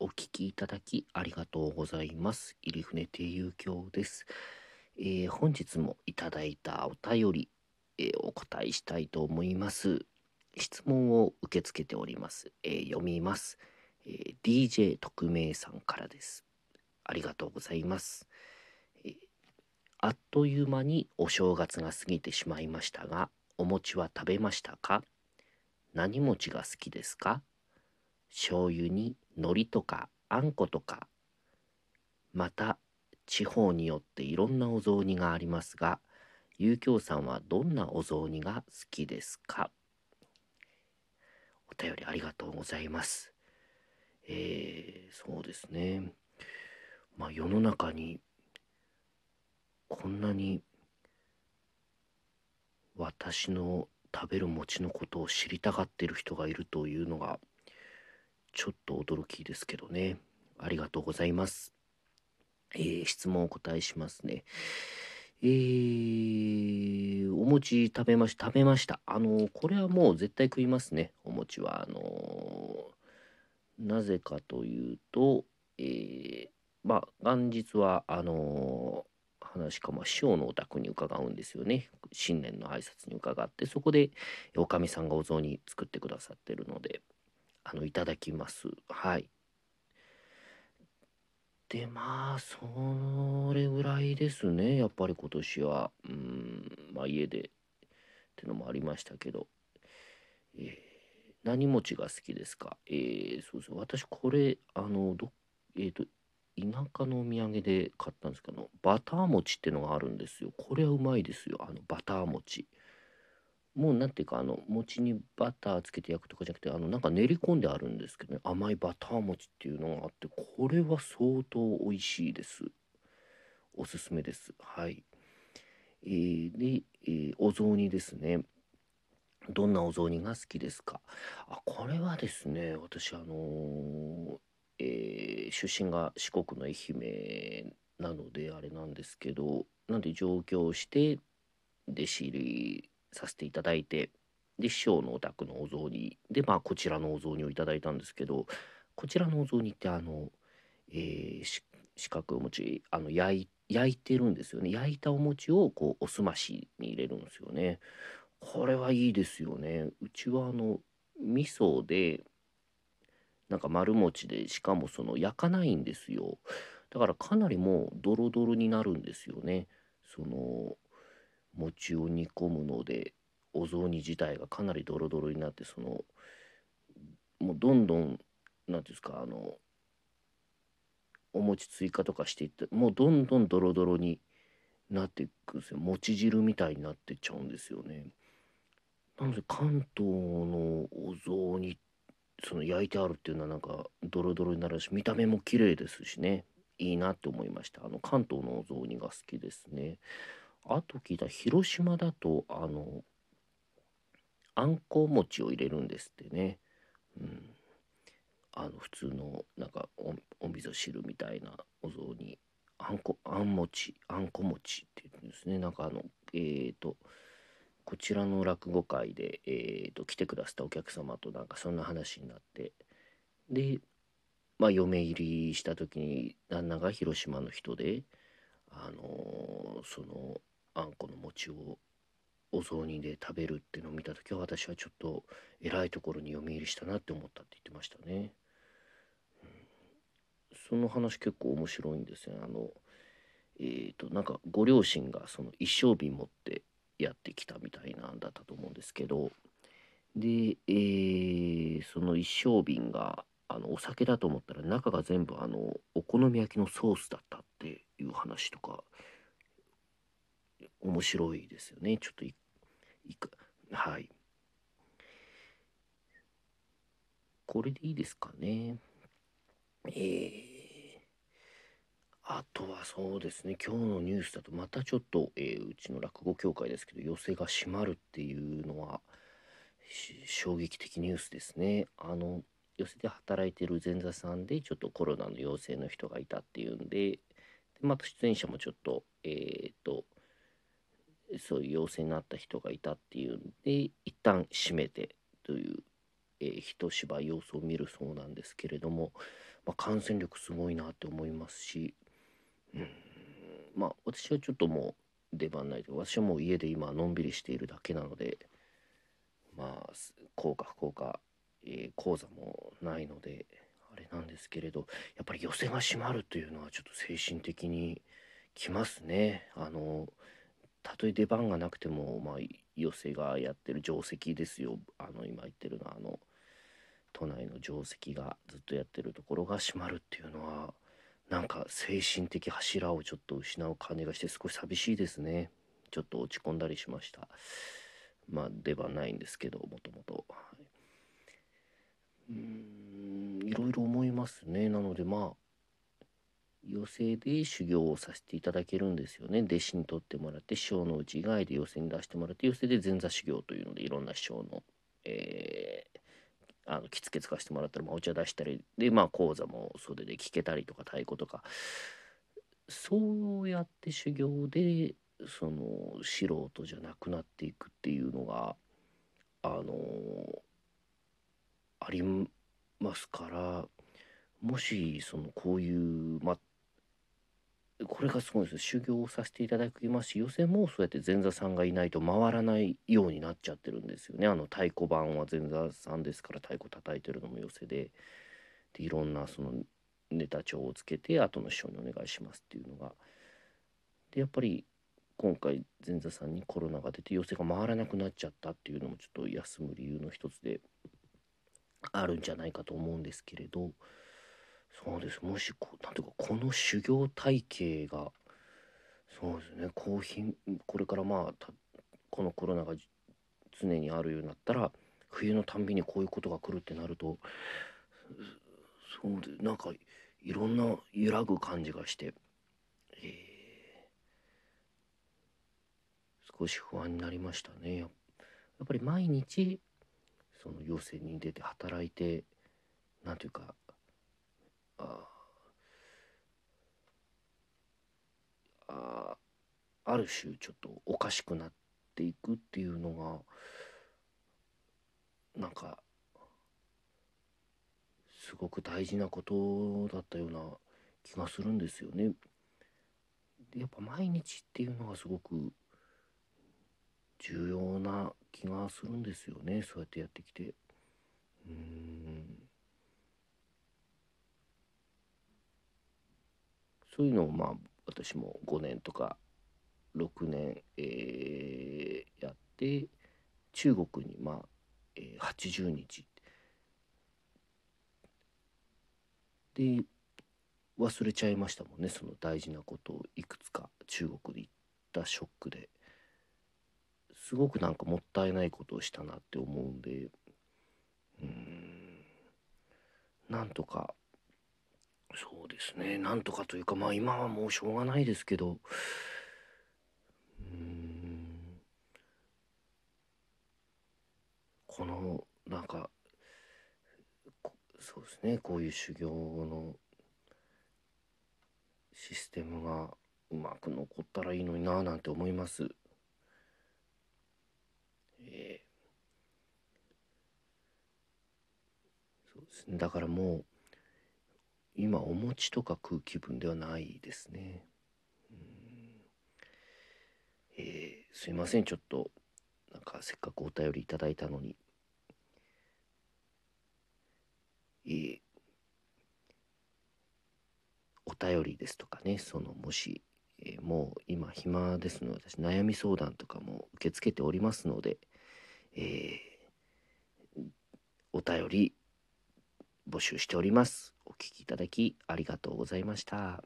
お聞きいただきありがとうございます。入船亭遊興です、えー本日もいただいたお便り、えーお答えしたいと思います。質問を受け付けております、えー読みます、えー DJ 特命さんからです。ありがとうございます、えーあっという間にお正月が過ぎてしまいましたがお餅は食べましたか？何餅が好きですか？醤油に海苔とかあんことかまた地方によっていろんなお雑煮がありますが遊興さんはどんなお雑煮が好きですか？お便りありがとうございます。えー、そうですね。まあ世の中にこんなに私の食べる餅のことを知りたがってる人がいるというのがちょっと驚きですけどね。ありがとうございます。えー質問をお答えしますね。えーお餅食べました。食べました。あのこれはもう絶対食いますね。お餅は。あのなぜかというとえーまあ元日はあの話かまあ師匠のお宅に伺うんですよね。新年の挨拶に伺ってそこでおかみさんがお雑煮作ってくださってるので。あのいただきます。はい。でまあそれぐらいですね。やっぱり今年は。うんまあ家で。ってのもありましたけど、えー何餅が好きですか？えーそうです私これあのどえっ、と田舎のお土産で買ったんですけどバター餅ってのがあるんですよ。これはうまいですよ。あのバター餅。もうなんていうかあの餅にバターつけて焼くとかじゃなくてあのなんか練り込んであるんですけどね。甘いバター餅っていうのがあってこれは相当美味しいです。おすすめです。はい。えーで、えーお雑煮ですね。どんなお雑煮が好きですか？あこれはですね私あのーえー出身が四国の愛媛なのであれなんですけどなんで上京して弟子入りさせていただいてで師匠のお宅のお雑煮でまあこちらのお雑煮をいただいたんですけどこちらのお雑煮ってあの、えー四角お餅あの焼い焼いてるんですよね。焼いたお餅をこうおすましに入れるんですよね。これはいいですよね。うちはあの味噌でなんか丸餅でしかもその焼かないんですよ。だからかなりもうドロドロになるんですよね。その餅を煮込むのでお雑煮自体がかなりドロドロになってそのもうどんどんなんていうんですかあのお餅追加とかしていってもうどんどんドロドロになっていくんですよ。餅汁みたいになってっちゃうんですよね。なので関東のお雑煮その焼いてあるっていうのはなんかドロドロになるし見た目も綺麗ですしね。いいなって思いました。あの関東のお雑煮が好きですね。あと聞いた広島だとあのあんこ餅を入れるんですってね。うん。あの普通のなんかおお味噌汁みたいなお雑煮。あんこあん餅あんこ餅って言うんですね。なんかあのえー、とこちらの落語会で、えー、と来てくださったお客様となんかそんな話になって。でまあ嫁入りした時に旦那が広島の人であのーそのあんこの餅をお雑煮で食べるっていうのを見た時は私はちょっと偉いところに嫁入りしたなって思ったって言ってましたね。うんその話結構面白いんですよね。あのえー、となんかご両親がその一升瓶持ってやってきたみたいなんだったと思うんですけどで、えーその一升瓶があのお酒だと思ったら中が全部あのお好み焼きのソースだったっていう話とか面白いですよね。ちょっといいかはい。これでいいですかね。えーあとはそうですね。今日のニュースだとまたちょっと、えーうちの落語協会ですけど寄席が閉まるっていうのは衝撃的ニュースですね。あの寄席で働いてる前座さんでちょっとコロナの陽性の人がいたっていうんででまた出演者もちょっとえっ、とそういう陽性になった人がいたっていうんで一旦閉めてというえー、一芝居様子を見るそうなんですけれども、まあ、感染力すごいなって思いますし、うん、まあ私はちょっともう出番ないで私はもう家で今のんびりしているだけなのでまあ効果不効果、えー、講座もないのであれなんですけれどやっぱり寄せが閉まるというのはちょっと精神的にきますね。あのたとえ出番がなくても、まあ、寄せがやってる定石ですよ。あの今言ってるのはあの都内の定石がずっとやってるところが閉まるっていうのはなんか精神的柱をちょっと失う感じがして少し寂しいですね。ちょっと落ち込んだりしました。まあ出番ないんですけどもともと。うんいろいろ思いますね。なのでまあ寄席で修行をさせていただけるんですよね。弟子にとってもらって師匠のうち以外で寄席に出してもらって寄席で前座修行というのでいろんな師匠の、えー、あの着付けつかしてもらったり、まあ、お茶出したりでまあ講座も袖で聞けたりとか太鼓とか。そうやって修行でその素人じゃなくなっていくっていうのがあのありますからもしそのこういうまあこれがすごいです。修行をさせていただきます。し寄席もそうやって前座さんがいないと回らないようになっちゃってるんですよね。あの太鼓判は前座さんですから太鼓叩いてるのも寄席で。でいろんなそのネタ帳をつけて後の師匠にお願いしますっていうのが。でやっぱり今回前座さんにコロナが出て寄席が回らなくなっちゃったっていうのもちょっと休む理由の一つで。あるんじゃないかと思うんですけれど。そうですもしこなんていうかこの修行体系がそうですね高品これからまあこのコロナが常にあるようになったら冬のたんびにこういうことが来るってなるとそうでなんかいろんな揺らぐ感じがして、えー、少し不安になりましたねやっぱり毎日その要請に出て働いてなんていうかああある種ちょっとおかしくなっていくっていうのがなんかすごく大事なことだったような気がするんですよね。やっぱ毎日っていうのがすごく重要な気がするんですよねそうやってやってきて。うん。そういうのをまあ私も5年とか6年、えー、やって中国にまあ、えー、80日。で忘れちゃいましたもんねその大事なことをいくつか中国で行ったショックで。すごくなんかもったいないことをしたなって思うんでうん。なんとかそうですね。なんとかというかまあ今はもうしょうがないですけどうん。このなんかそうですね。こういう修行のシステムがうまく残ったらいいのにななんて思います。えー、そうですね。だからもう今お餅とか食う気分ではないですね。えー、すいません。ちょっとなんかせっかくお便りいただいたのに、えー、お便りですとかね。そのもし、えー、もう今暇ですので私悩み相談とかも受け付けておりますので、えー、お便り募集しております。お聴きいただきありがとうございました。